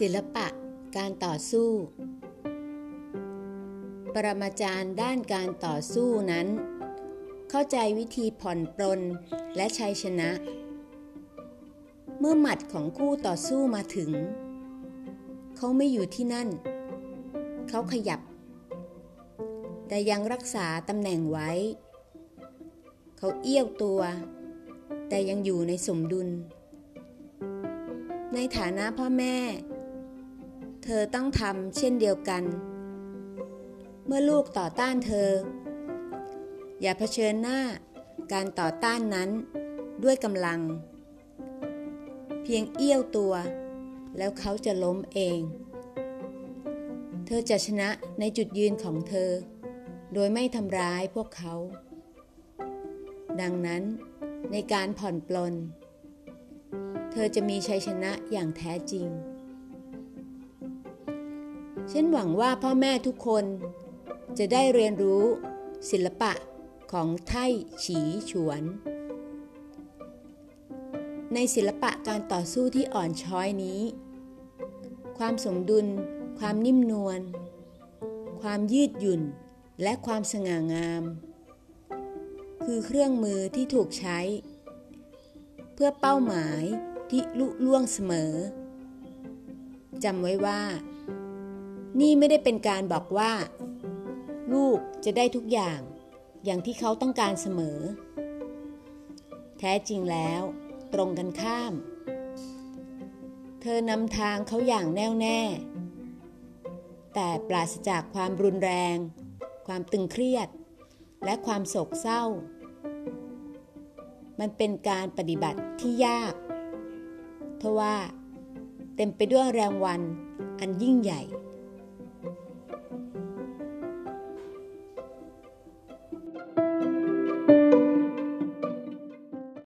ศิลปะการต่อสู้ ปรมาจารย์ด้านการต่อสู้นั้น เข้าใจวิธีผ่อนปลนและชัยชนะ เมื่อหมัดของคู่ต่อสู้มาถึง เขาไม่อยู่ที่นั่น เขาขยับ แต่ยังรักษาตำแหน่งไว้ เขาเอี้ยวตัว แต่ยังอยู่ในสมดุล ในฐานะพ่อแม่ เธอต้องทำเช่นเดียวกัน เมื่อลูกต่อต้านเธอ อย่าเผชิญหน้าการต่อต้านนั้นด้วยกำลัง เพียงเอี้ยวตัว แล้วเขาจะล้มเอง เธอจะชนะในจุดยืนของเธอ โดยไม่ทำร้ายพวกเขา ดังนั้นในการผ่อนปลน เธอจะมีชัยชนะอย่างแท้จริง ฉันหวังว่าพ่อแม่ทุกคน จะได้เรียนรู้ศิลปะของไท่ฉีฉวน ในศิลปะการต่อสู้ที่อ่อนช้อยนี้ ความสมดุล ความนิ่มนวล ความยืดหยุ่น และความสง่างาม คือเครื่องมือที่ถูกใช้ เพื่อเป้าหมายที่ลุล่วงเสมอจำไว้ว่า นี่ไม่ได้เป็นการบอกว่า ลูกจะได้ทุกอย่าง อย่างที่เขาต้องการเสมอ แท้จริงแล้ว ตรงกันข้าม เธอนำทางเขาอย่างแน่วแน่ แต่ปราศจากความรุนแรง ความตึงเครียด และความโศกเศร้า มันเป็นการปฏิบัติที่ยากทว่า เต็มไปด้วยแรงวันอันยิ่งใหญ่